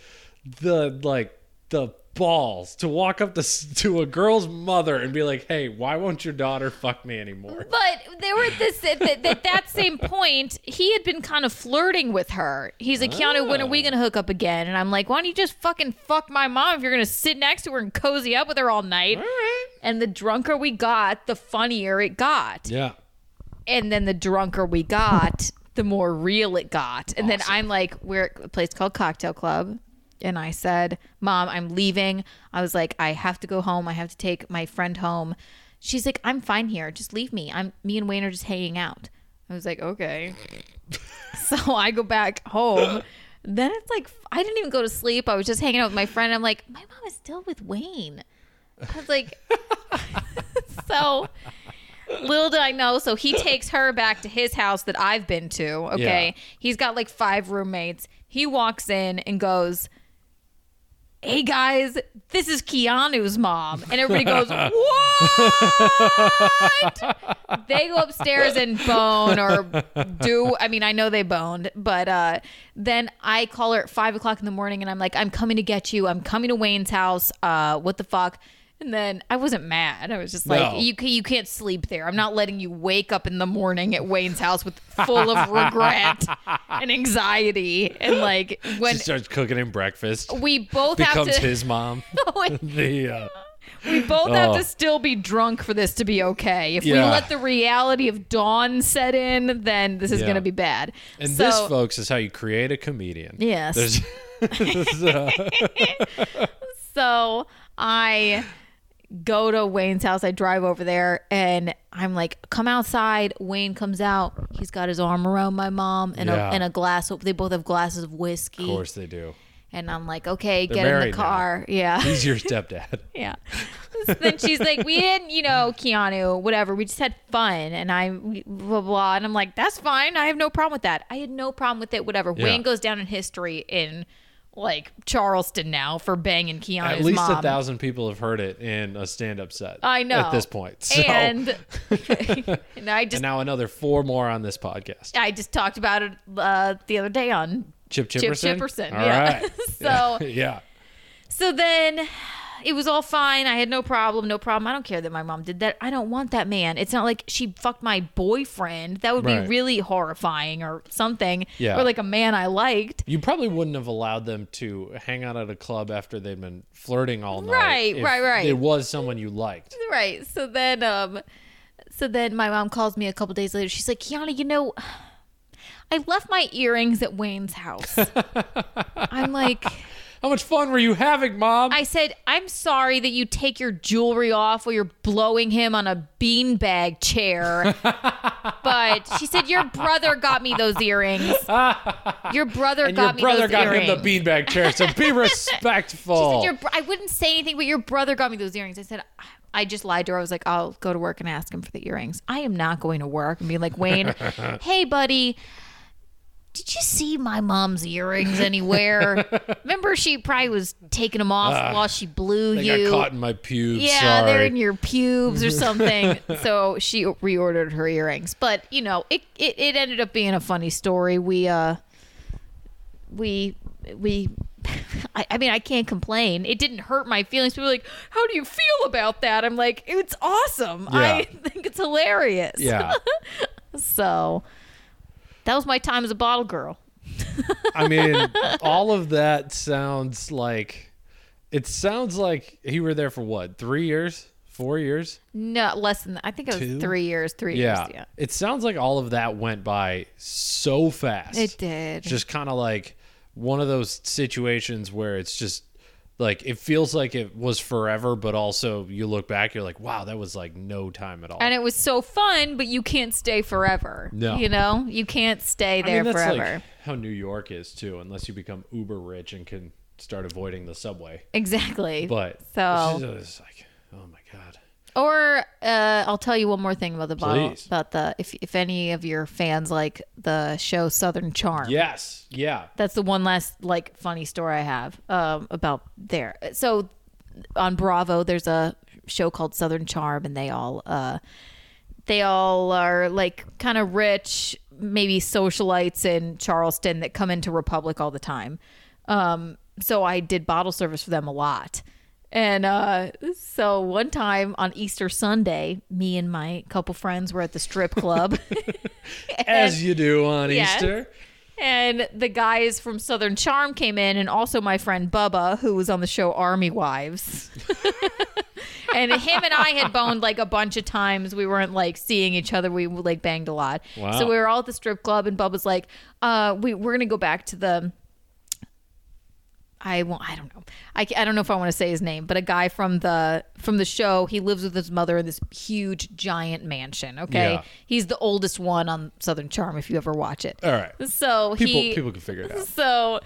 the like the balls to walk up to to a girl's mother and be like, "Hey, why won't your daughter fuck me anymore?" But they were at this at that, that, that same point. He had been kind of flirting with her. He's like, Kiana, when are we oh. gonna hook up again? And I'm like, why don't you just fucking fuck my mom if you're gonna sit next to her and cozy up with her all night? All right. And the drunker we got, the funnier it got. Yeah. And then the drunker we got, the more real it got. And then I'm like, we're at a place called Cocktail Club. And I said, Mom, I'm leaving. I was like, I have to go home. I have to take my friend home. She's like, I'm fine here. Just leave me. I'm me and Wayne are just hanging out. I was like, okay. so I go back home. Then it's like I didn't even go to sleep. I was just hanging out with my friend. I'm like, my mom is still with Wayne. I was like, so little did I know. So he takes her back to his house that I've been to. Okay. Yeah. He's got like five roommates. He walks in and goes, Hey guys, this is Kiana's mom. And everybody goes, What? they go upstairs and bone or do. I mean, I know they boned, but uh, then I call her at five o'clock in the morning and I'm like, I'm coming to get you. I'm coming to Wayne's house. Uh, what the fuck? And then I wasn't mad. I was just like, No. you you can't sleep there. I'm not letting you wake up in the morning at Wayne's house with full of regret and anxiety. And like when She starts cooking him breakfast. we both have Becomes to, his mom. the uh, we both have Oh. to still be drunk for this to be okay. If we let the reality of dawn set in, then this is Yeah. going to be bad. and so, this, folks, is how you create a comedian. Yes. Uh, so I go to Wayne's house. I drive over there and I'm like, come outside. Wayne comes out. He's got his arm around my mom and, Yeah. a, and a glass. They both have glasses of whiskey. of course they do. And I'm like, okay, They're get in the now. car. Yeah. He's your stepdad. Yeah. So then she's like, we didn't, you know, Kiana, whatever. We just had fun. And I, blah, blah. And I'm like, that's fine. I have no problem with that. I had no problem with it, whatever. Yeah. Wayne goes down in history in like Charleston now for banging Kiana's At least mom. a thousand people have heard it in a stand-up set. I know. At this point. So, And, and I just, and now another four more on this podcast. I just talked about it uh, the other day on Chip Chip Chipperson. Chipperson. All yeah. right. so, yeah. So then it was all fine. I had no problem, no problem. I don't care that my mom did that. I don't want that man. It's not like she fucked my boyfriend. That would Right. be really horrifying or something. Yeah. Or like a man I liked. You probably wouldn't have allowed them to hang out at a club after they'd been flirting all night. Right, if right, right. It was someone you liked. Right. So then um so then my mom calls me a couple days later. She's like, Kiana, you know, I left my earrings at Wayne's house. I'm like How much fun were you having, Mom? I said, I'm sorry that you take your jewelry off while you're blowing him on a beanbag chair. but she said, Your brother got me those earrings. Your brother and got your me brother those got earrings. him the beanbag chair, so be respectful. She said, your, br- I wouldn't say anything, but your brother got me those earrings. I said, I just lied to her. I was like, I'll go to work and ask him for the earrings. I am not going to work and be like, Wayne, hey, buddy, did you see my mom's earrings anywhere? Remember, she probably was taking them off while she blew they you. got caught in my pubes. Yeah, they're in your pubes or something. so she reordered her earrings. But you know, it, it it ended up being a funny story. We uh we we I, I mean I can't complain. It didn't hurt my feelings. People were like, How do you feel about that? I'm like, it's awesome. I think it's hilarious. yeah. So that was my time as a bottle girl. I mean, all of that sounds like it sounds like you were there for what, three years? Four years? No, less than that. I think it was Two? three years, three Yeah. years. Yeah. It sounds like all of that went by so fast. It did. Just kind of like one of those situations where it's just like it feels like it was forever, but also you look back, you're like, wow, that was like no time at all. and it was so fun, but you can't stay forever. No. you know, you can't stay I there mean, that's forever. like how New York is too, unless you become uber rich and can start avoiding the subway. exactly. But So- it's, just, it's like, oh my god. Or uh, I'll tell you one more thing about the bottle. Please. About the if if any of your fans like the show Southern Charm. Yes, yeah. That's the one last like funny story I have um, about there. So on Bravo, there's a show called Southern Charm, and they all uh, they all are like kind of rich, maybe socialites in Charleston that come into Republic all the time. Um, so I did bottle service for them a lot. And uh, so one time on Easter Sunday, me and my couple friends were at the strip club. As you do on. Easter. And the guys from Southern Charm came in, and also my friend Bubba, who was on the show Army Wives. and him and I had boned like a bunch of times. We weren't like seeing each other. We like banged a lot. Wow. So we were all at the strip club, and Bubba's like, uh, we, we're going to go back to the. I won't. I don't know. I, I don't know if I want to say his name, but a guy from the from the show. He lives with his mother in this huge, giant mansion. Okay, Yeah. he's the oldest one on Southern Charm. If you ever watch it, All right. so People he people can figure it out. so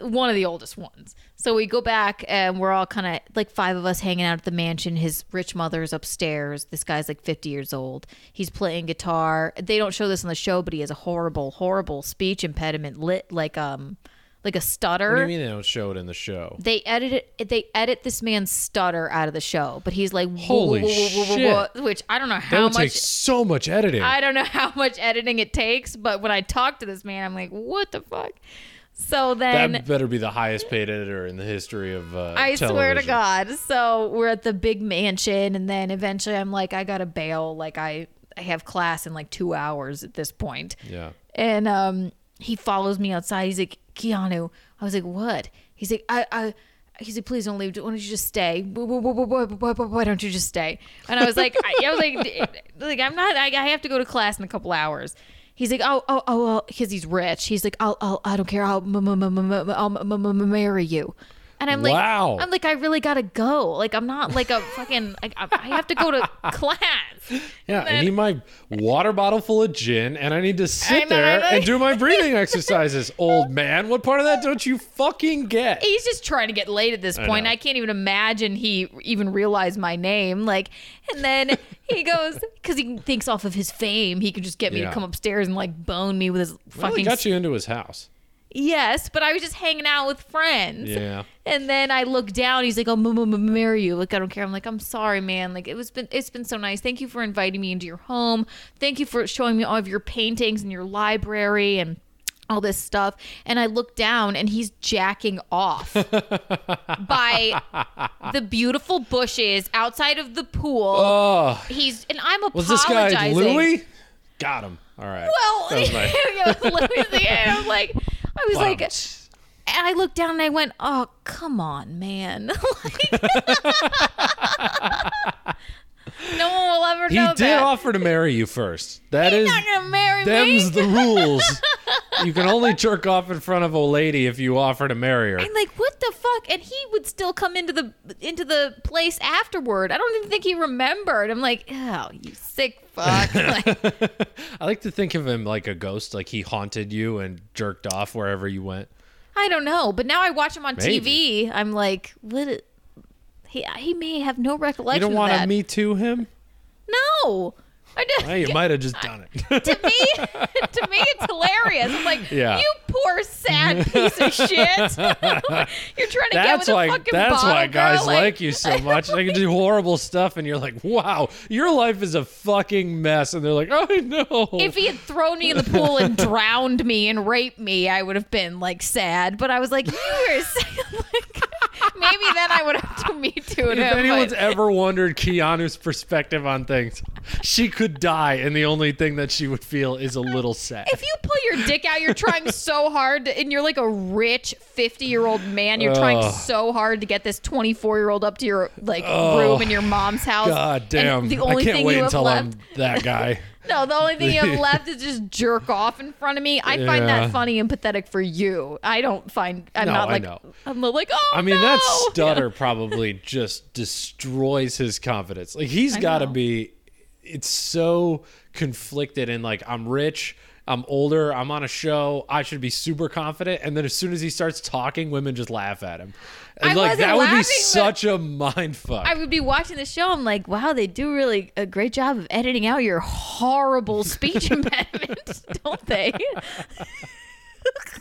one of the oldest ones. So we go back and we're all kind of like five of us hanging out at the mansion. His rich mother's upstairs. This guy's like 50 years old. He's playing guitar. They don't show this on the show, but he has a horrible, horrible speech impediment, lit like um like a stutter. What do you mean they don't show it in the show? They edit it. They edit this man's stutter out of the show, but he's like, Holy shit. which I don't know That how would much. take so much editing. I don't know how much editing it takes, but when I talk to this man, I'm like, what the fuck? So then that better be the highest paid editor in the history of uh, I swear to. God. So we're at the big mansion, and then eventually I'm like, I gotta bail. Like I, I have class in like two hours at this point. Yeah. And um, he follows me outside. He's like, Kiana. I was like, what? He's like, I, I. He's like, please don't leave. Why don't you just stay? Why, don't you just stay? And I was like, I, I was like, like I'm not. I, I have to go to class in a couple hours. He's like, oh, oh, oh, because he's rich. He's like, I'll, I'll, I don't care. I'll, m- m- m- I'll marry you. And I'm like, Wow. I'm like, I really gotta go. Like, I'm not like a fucking. Like, I I have to go to class. Yeah, I then- need my water bottle full of gin, and I need to sit there I- and do my breathing exercises. Old man, what part of that don't you fucking get? he's just trying to get laid at this point. know. I, can't even imagine he even realized my name. Like, and then he goes because he thinks off of his fame, he can just get me Yeah. to come upstairs and like bone me with his fucking. got you into his house. Yes, but I was just hanging out with friends. Yeah. And then I look down. He's like, "Oh, m- m- m- marry you." Like I don't care. I'm like, "I'm sorry, man. Like it was been it's been so nice. Thank you for inviting me into your home. Thank you for showing me all of your paintings and your library and." all this stuff and I look down and he's jacking off by the beautiful bushes outside of the pool. Oh, he's and I'm a was this guy. Louis? Got him. All right. Well, That was my- was Louis the end. I was like, I was like, and I looked down and I went, "Oh, come on, man!" Like- no one will ever he know did that. offer to marry you first. That is not gonna marry them's me. the rules. you can only jerk off in front of a lady if you offer to marry her. I'm like, what the fuck? And he would still come into the into the place afterward. I don't even think he remembered. I'm like, oh, you sick fuck. Like, I like to think of him like a ghost, like he haunted you and jerked off wherever you went. I don't know, but now I watch him on Maybe. TV. I'm like, what? He he may have no recollection. You don't want to me too him? No, I just. Well, you might have just done it. to me, to me, it's hilarious. I'm like, Yeah. you poor sad piece of shit. You're trying to get with That's a why. fucking That's bottle why guys girl, like, you so much. They can do horrible stuff, and you're like, "Wow, your life is a fucking mess." And they're like, "Oh no." If he had thrown me in the pool and drowned me and raped me, I would have been like sad. But I was like, you were sad. Maybe then I would have to me too. If anyone's ever wondered Kiana's perspective on things, she could die, and the only thing that she would feel is a little sad. if you pull your dick out, you're trying so hard, to, and you're like a rich 50 year old man. You're trying so hard to get this 24 year old up to your like room in your mom's house. God and damn! the only I can't thing wait you have until left, I'm that guy. no, the only thing you have left is just jerk off in front of me. I find Yeah. that funny and pathetic for you. I don't find. I'm No, not I like. know. I'm not like. Oh I mean, no. that stutter probably just destroys his confidence. Like he's got to be. It's so conflicted and like I'm rich. I'm older. I'm on a show. I should be super confident. And then as soon as he starts talking, women just laugh at him. And I like that would be laughing, such a mind fuck. I would be watching the show. I'm like, wow, they do really a great job of editing out your horrible speech impediment, don't they?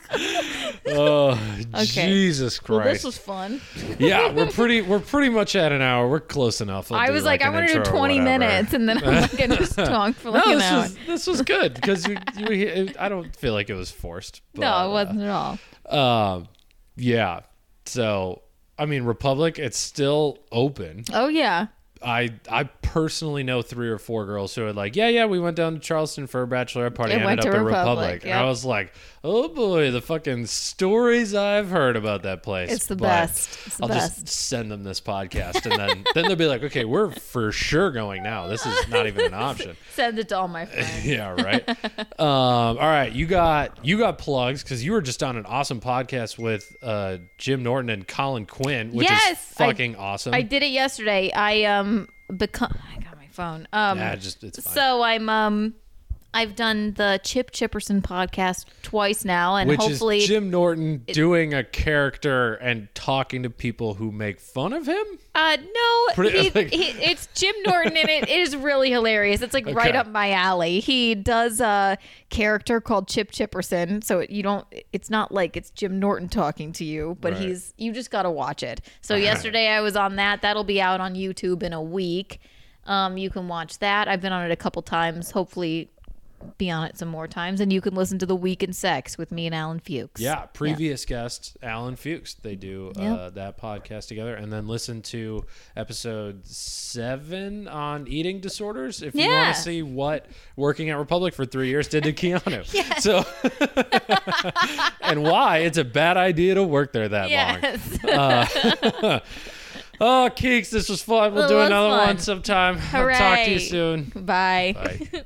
oh, Okay. Jesus well, Christ! this was fun. yeah, we're pretty. We're pretty much at an hour. We're close enough. I'll I was like, I an want to do 20 minutes, and then I'm like, gonna just talk for like No, an this hour. was this was good because we, we, I don't feel like it was forced. But, no, uh, it wasn't at all. Um, yeah. So, I mean, Republic, it's still open. Oh yeah, I I personally know three or four girls who are like, yeah, yeah, we went down to Charleston for a bachelorette party, And ended up to at Republic, Republic, and. I was like, oh boy, the fucking stories I've heard about that place. It's the But best. It's the I'll best. just send them this podcast, and then then they'll be like, okay, we're for sure going now. This is not even an option. send it to all my friends. yeah, right. um, all right, you got you got plugs because you were just on an awesome podcast with uh, Jim Norton and Colin Quinn, which Yes, is I- fucking awesome. I did it yesterday. I um become. I got my phone. Um, Yeah, just it's fine. so I'm um I've done the Chip Chipperson podcast twice now, and Which hopefully, is Jim Norton doing a character and talking to people who make fun of him. uh, no, Pretty- he, like- he, it's Jim Norton, and it, it is really hilarious. It's like right up my alley. He does a character called Chip Chipperson, so you don't. It's not like it's Jim Norton talking to you, but Right. he's you just got to watch it. So yesterday I was on that. That'll be out on YouTube in a week. Um, you can watch that. I've been on it a couple times. Hopefully, be on it some more times, and you can listen to the Week in Sex with me and Alan Fuchs. Yeah, previous guest Alan Fuchs. They do uh, that podcast together, and then listen to episode seven on eating disorders. If you want to see what working at Republic for three years did to Kiana, so and why it's a bad idea to work there that long. Yes. Oh, Keeks, this was fun. We'll do another fun. one sometime. I'll talk to you soon. Bye. Bye.